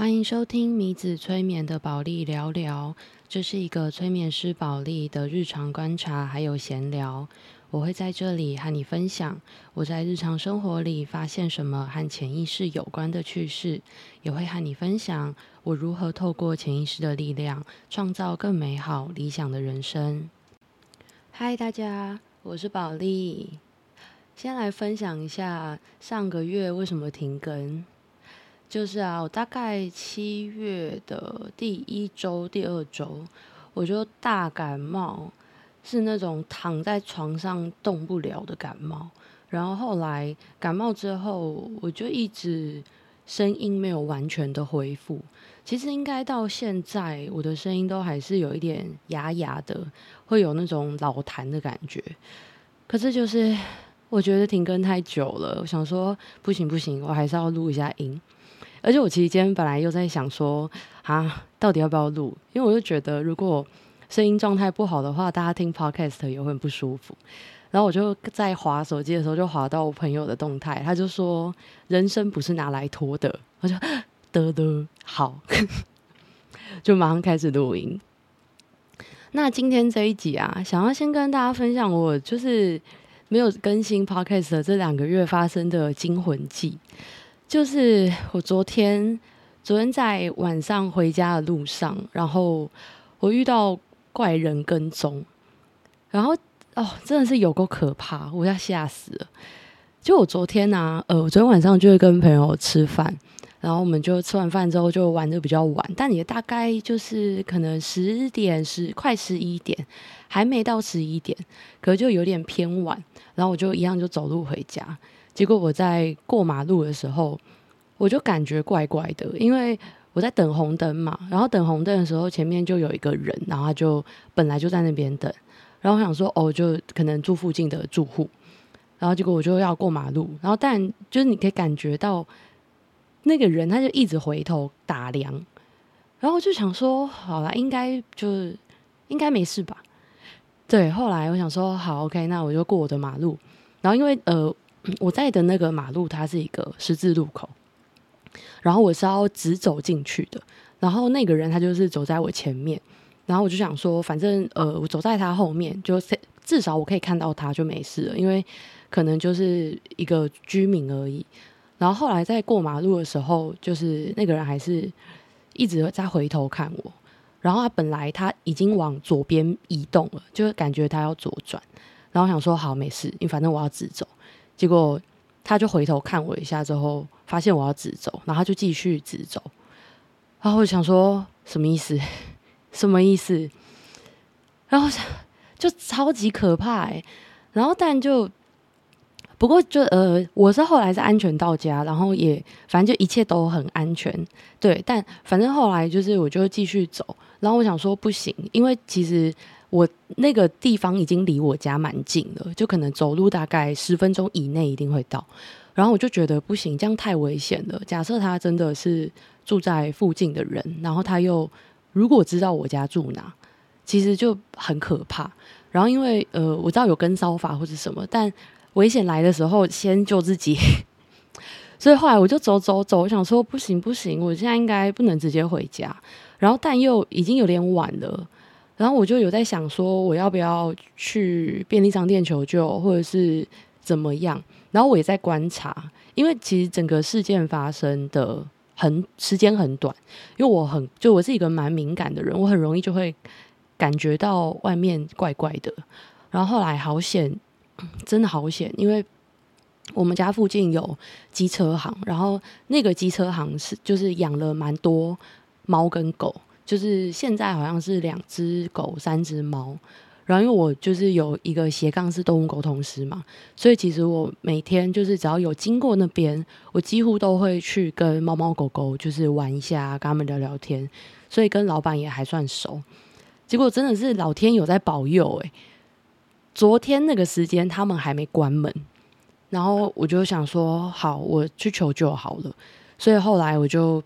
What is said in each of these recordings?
欢迎收听米子催眠的宝莉聊聊，这是一个催眠师宝莉的日常观察还有闲聊。我会在这里和你分享我在日常生活里发现什么和潜意识有关的趣事，也会和你分享我如何透过潜意识的力量创造更美好理想的人生。嗨，大家，我是宝莉。先来分享一下上个月为什么停更。就是啊，我大概七月的第一周、第二周，我就大感冒，是那种躺在床上动不了的感冒。然后后来感冒之后，我就一直声音没有完全的恢复。其实应该到现在，我的声音都还是有一点哑哑的，会有那种老痰的感觉。可是就是我觉得停更太久了，我想说不行不行，我还是要录一下音。而且我其实今天本来又在想说，啊，到底要不要录？因为我就觉得，如果声音状态不好的话，大家听 podcast 也会很不舒服。然后我就在滑手机的时候，就滑到我朋友的动态，他就说：“人生不是拿来拖的。”我就得得好，就马上开始录音。那今天这一集啊，想要先跟大家分享，我就是没有更新 podcast 的这两个月发生的惊魂记。就是我昨天，昨天在晚上回家的路上，然后我遇到怪人跟踪，然后哦，真的是有够可怕，我要吓死了。就我昨天呢、啊，呃，我昨天晚上就会跟朋友吃饭，然后我们就吃完饭之后就玩得比较晚，但也大概就是可能十点十快十一点，还没到十一点，可就有点偏晚，然后我就一样就走路回家。结果我在过马路的时候，我就感觉怪怪的，因为我在等红灯嘛。然后等红灯的时候，前面就有一个人，然后他就本来就在那边等。然后我想说，哦，就可能住附近的住户。然后结果我就要过马路，然后但就是你可以感觉到那个人，他就一直回头打量。然后我就想说，好啦，应该就是应该没事吧？对。后来我想说，好，OK，那我就过我的马路。然后因为呃。我在的那个马路，它是一个十字路口，然后我是要直走进去的。然后那个人他就是走在我前面，然后我就想说，反正呃，我走在他后面，就至少我可以看到他就没事了，因为可能就是一个居民而已。然后后来在过马路的时候，就是那个人还是一直在回头看我。然后他本来他已经往左边移动了，就感觉他要左转。然后想说好没事，因为反正我要直走。结果他就回头看我一下，之后发现我要直走，然后他就继续直走。然后我想说什么意思？什么意思？然后就超级可怕欸。然后但就不过就呃，我是后来是安全到家，然后也反正就一切都很安全。对，但反正后来就是我就继续走。然后我想说不行，因为其实。我那个地方已经离我家蛮近了，就可能走路大概十分钟以内一定会到。然后我就觉得不行，这样太危险了。假设他真的是住在附近的人，然后他又如果知道我家住哪，其实就很可怕。然后因为呃，我知道有跟骚法或者什么，但危险来的时候先救自己。所以后来我就走走走，我想说不行不行，我现在应该不能直接回家。然后但又已经有点晚了。然后我就有在想说，我要不要去便利商店求救，或者是怎么样？然后我也在观察，因为其实整个事件发生的很时间很短，因为我很就我是一个蛮敏感的人，我很容易就会感觉到外面怪怪的。然后后来好险，真的好险，因为我们家附近有机车行，然后那个机车行是就是养了蛮多猫跟狗。就是现在好像是两只狗，三只猫，然后因为我就是有一个斜杠是动物沟通师嘛，所以其实我每天就是只要有经过那边，我几乎都会去跟猫猫狗狗就是玩一下，跟他们聊聊天，所以跟老板也还算熟。结果真的是老天有在保佑诶，昨天那个时间他们还没关门，然后我就想说好，我去求救好了，所以后来我就。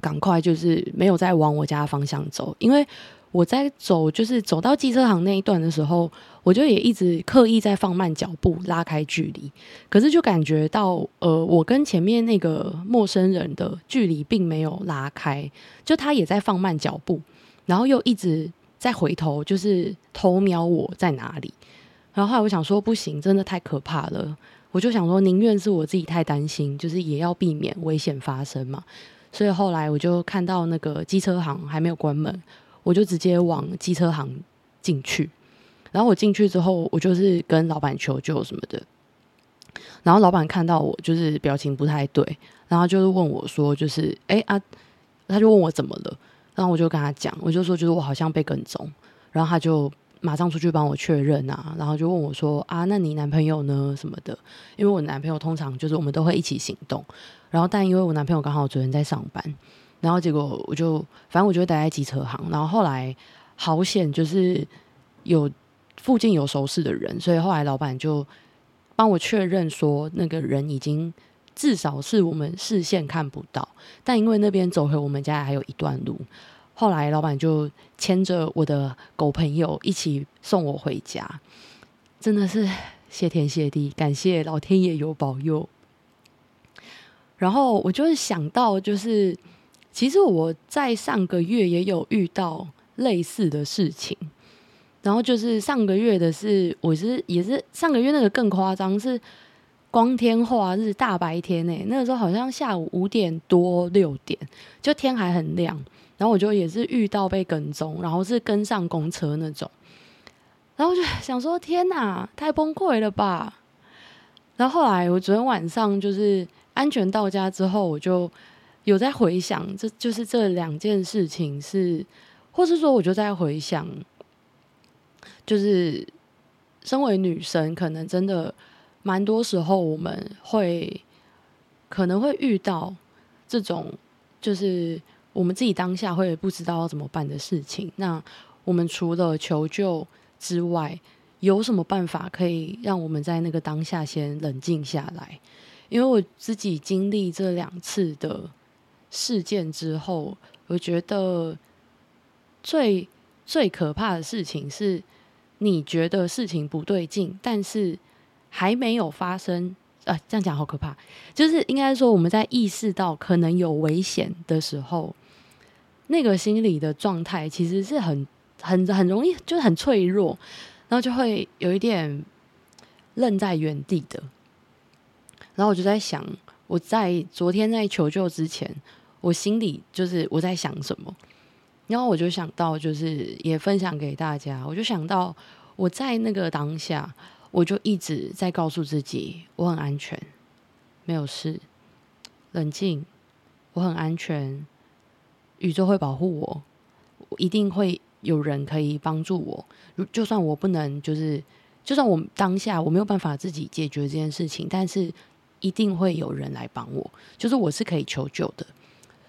赶快就是没有再往我家方向走，因为我在走，就是走到机车行那一段的时候，我就也一直刻意在放慢脚步，拉开距离。可是就感觉到，呃，我跟前面那个陌生人的距离并没有拉开，就他也在放慢脚步，然后又一直在回头，就是偷瞄我在哪里。然后后来我想说，不行，真的太可怕了。我就想说，宁愿是我自己太担心，就是也要避免危险发生嘛。所以后来我就看到那个机车行还没有关门。我就直接往机车行进去，然后我进去之后，我就是跟老板求救什么的。然后老板看到我就是表情不太对，然后就是问我说：“就是哎啊，他就问我怎么了？”然后我就跟他讲，我就说：“就是我好像被跟踪。”然后他就马上出去帮我确认啊，然后就问我说：“啊，那你男朋友呢？什么的？”因为我男朋友通常就是我们都会一起行动，然后但因为我男朋友刚好昨天在上班。然后结果我就，反正我就待在机车行。然后后来好险，就是有附近有熟识的人，所以后来老板就帮我确认说，那个人已经至少是我们视线看不到。但因为那边走回我们家还有一段路，后来老板就牵着我的狗朋友一起送我回家。真的是谢天谢地，感谢老天爷有保佑。然后我就是想到，就是。其实我在上个月也有遇到类似的事情，然后就是上个月的是，我是也是上个月那个更夸张，是光天化日大白天诶，那个时候好像下午五点多六点，就天还很亮，然后我就也是遇到被跟踪，然后是跟上公车那种，然后就 想说天哪，太崩溃了吧！然后后来我昨天晚上就是安全到家之后，我就。有在回想，这就是这两件事情是，或是说，我就在回想，就是身为女生，可能真的蛮多时候我们会可能会遇到这种，就是我们自己当下会不知道要怎么办的事情。那我们除了求救之外，有什么办法可以让我们在那个当下先冷静下来？因为我自己经历这两次的。事件之后，我觉得最最可怕的事情是，你觉得事情不对劲，但是还没有发生。啊，这样讲好可怕。就是应该说，我们在意识到可能有危险的时候，那个心理的状态其实是很很很容易，就是很脆弱，然后就会有一点愣在原地的。然后我就在想，我在昨天在求救之前。我心里就是我在想什么，然后我就想到，就是也分享给大家。我就想到我在那个当下，我就一直在告诉自己，我很安全，没有事，冷静，我很安全，宇宙会保护我，一定会有人可以帮助我。如就算我不能，就是就算我当下我没有办法自己解决这件事情，但是一定会有人来帮我，就是我是可以求救的。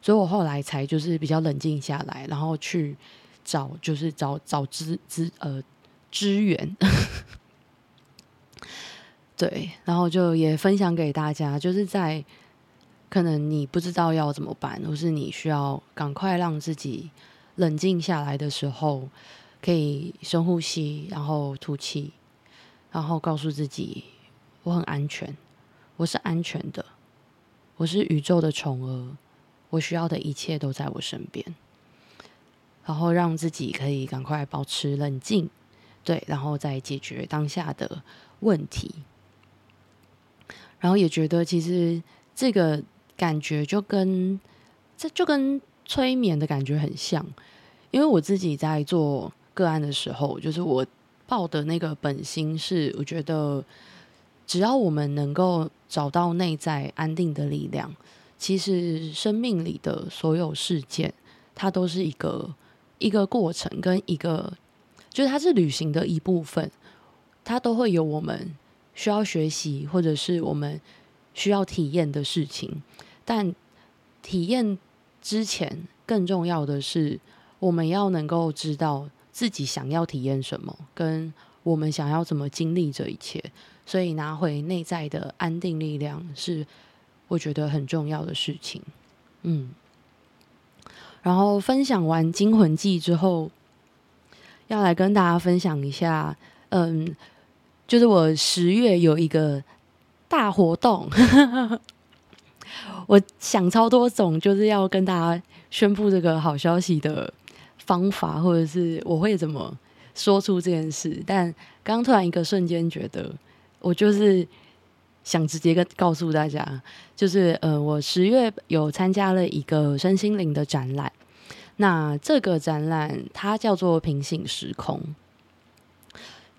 所以我后来才就是比较冷静下来，然后去找就是找找资资呃支援，对，然后就也分享给大家，就是在可能你不知道要怎么办，或是你需要赶快让自己冷静下来的时候，可以深呼吸，然后吐气，然后告诉自己我很安全，我是安全的，我是宇宙的宠儿。我需要的一切都在我身边，然后让自己可以赶快保持冷静，对，然后再解决当下的问题。然后也觉得其实这个感觉就跟这就跟催眠的感觉很像，因为我自己在做个案的时候，就是我抱的那个本心是，我觉得只要我们能够找到内在安定的力量。其实生命里的所有事件，它都是一个一个过程，跟一个就是它是旅行的一部分，它都会有我们需要学习或者是我们需要体验的事情。但体验之前，更重要的是我们要能够知道自己想要体验什么，跟我们想要怎么经历这一切。所以拿回内在的安定力量是。我觉得很重要的事情，嗯，然后分享完惊魂记之后，要来跟大家分享一下，嗯，就是我十月有一个大活动，我想超多种，就是要跟大家宣布这个好消息的方法，或者是我会怎么说出这件事。但刚突然一个瞬间觉得，我就是想直接跟告诉大家，就是呃，我十月有参加了一个身心灵的展览。那这个展览它叫做“平行时空”，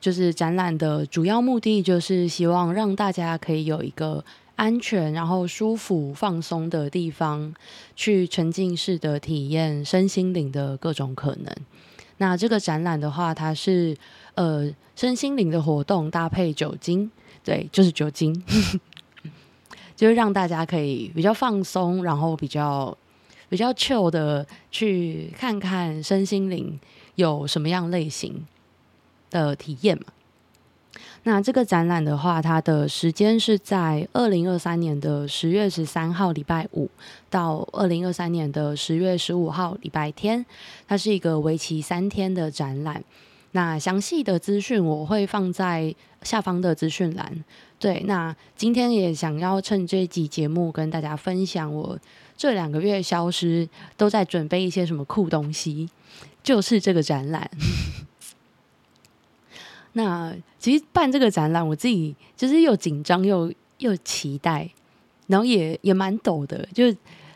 就是展览的主要目的就是希望让大家可以有一个安全、然后舒服、放松的地方，去沉浸式的体验身心灵的各种可能。那这个展览的话，它是呃身心灵的活动搭配酒精，对，就是酒精，就是让大家可以比较放松，然后比较。比较 chill 的去看看身心灵有什么样类型的体验嘛。那这个展览的话，它的时间是在二零二三年的十月十三号礼拜五到二零二三年的十月十五号礼拜天，它是一个为期三天的展览。那详细的资讯我会放在下方的资讯栏。对，那今天也想要趁这集节目跟大家分享我。这两个月消失，都在准备一些什么酷东西？就是这个展览。那其实办这个展览，我自己就是又紧张又又期待，然后也也蛮抖的，就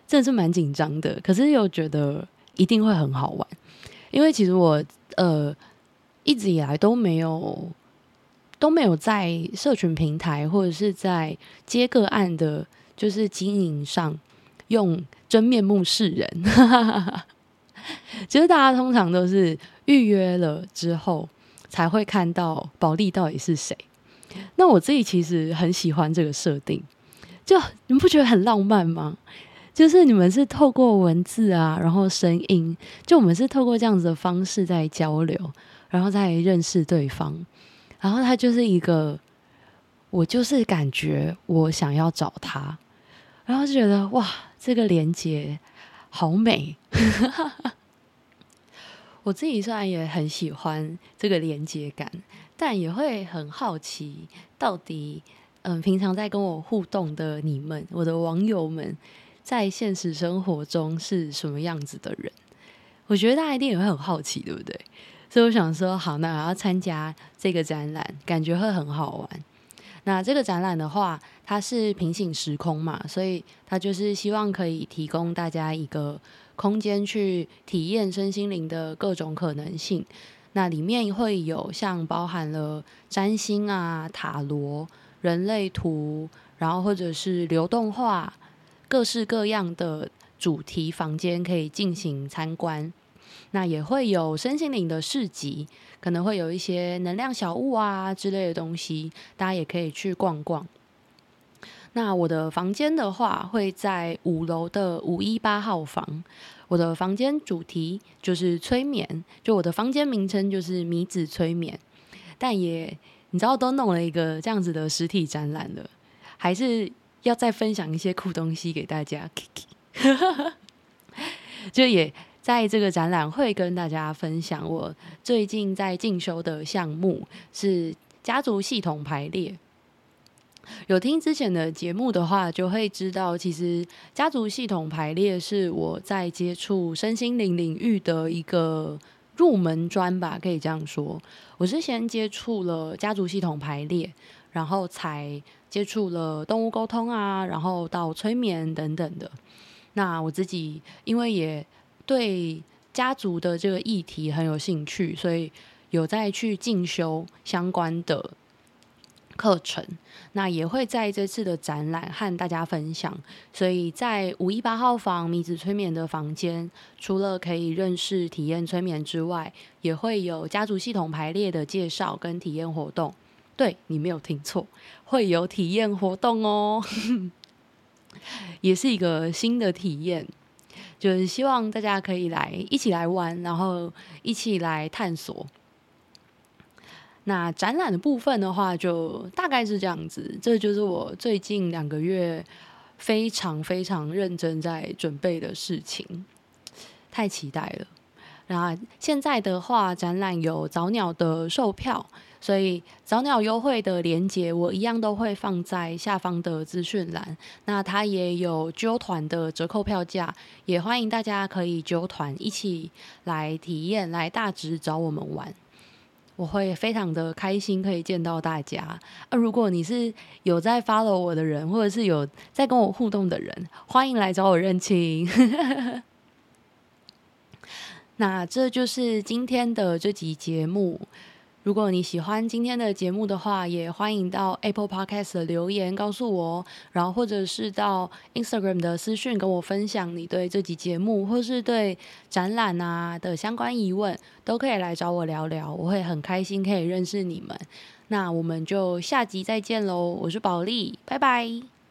真的是蛮紧张的。可是又觉得一定会很好玩，因为其实我呃一直以来都没有都没有在社群平台或者是在接个案的，就是经营上。用真面目示人，其 实大家通常都是预约了之后才会看到保利到底是谁。那我自己其实很喜欢这个设定，就你们不觉得很浪漫吗？就是你们是透过文字啊，然后声音，就我们是透过这样子的方式在交流，然后再认识对方。然后他就是一个，我就是感觉我想要找他，然后就觉得哇。这个连接好美，我自己虽然也很喜欢这个连接感，但也会很好奇，到底嗯，平常在跟我互动的你们，我的网友们，在现实生活中是什么样子的人？我觉得大家一定也会很好奇，对不对？所以我想说，好，那我要参加这个展览，感觉会很好玩。那这个展览的话，它是平行时空嘛，所以它就是希望可以提供大家一个空间去体验身心灵的各种可能性。那里面会有像包含了占星啊、塔罗、人类图，然后或者是流动画，各式各样的主题房间可以进行参观。那也会有身心灵的市集，可能会有一些能量小物啊之类的东西，大家也可以去逛逛。那我的房间的话，会在五楼的五一八号房。我的房间主题就是催眠，就我的房间名称就是米子催眠。但也你知道，都弄了一个这样子的实体展览了，还是要再分享一些酷东西给大家。就也。在这个展览会跟大家分享，我最近在进修的项目是家族系统排列。有听之前的节目的话，就会知道，其实家族系统排列是我在接触身心灵领域的一个入门砖吧，可以这样说。我是先接触了家族系统排列，然后才接触了动物沟通啊，然后到催眠等等的。那我自己因为也对家族的这个议题很有兴趣，所以有在去进修相关的课程。那也会在这次的展览和大家分享。所以在五一八号房米子催眠的房间，除了可以认识体验催眠之外，也会有家族系统排列的介绍跟体验活动。对，你没有听错，会有体验活动哦，也是一个新的体验。就是希望大家可以来一起来玩，然后一起来探索。那展览的部分的话，就大概是这样子。这就是我最近两个月非常非常认真在准备的事情，太期待了。那现在的话，展览有早鸟的售票，所以早鸟优惠的链接我一样都会放在下方的资讯栏。那它也有揪团的折扣票价，也欢迎大家可以揪团一起来体验，来大直找我们玩。我会非常的开心可以见到大家。啊，如果你是有在 follow 我的人，或者是有在跟我互动的人，欢迎来找我认亲。那这就是今天的这集节目。如果你喜欢今天的节目的话，也欢迎到 Apple Podcast 的留言告诉我，然后或者是到 Instagram 的私讯跟我分享你对这集节目或是对展览啊的相关疑问，都可以来找我聊聊，我会很开心可以认识你们。那我们就下集再见喽，我是宝莉，拜拜。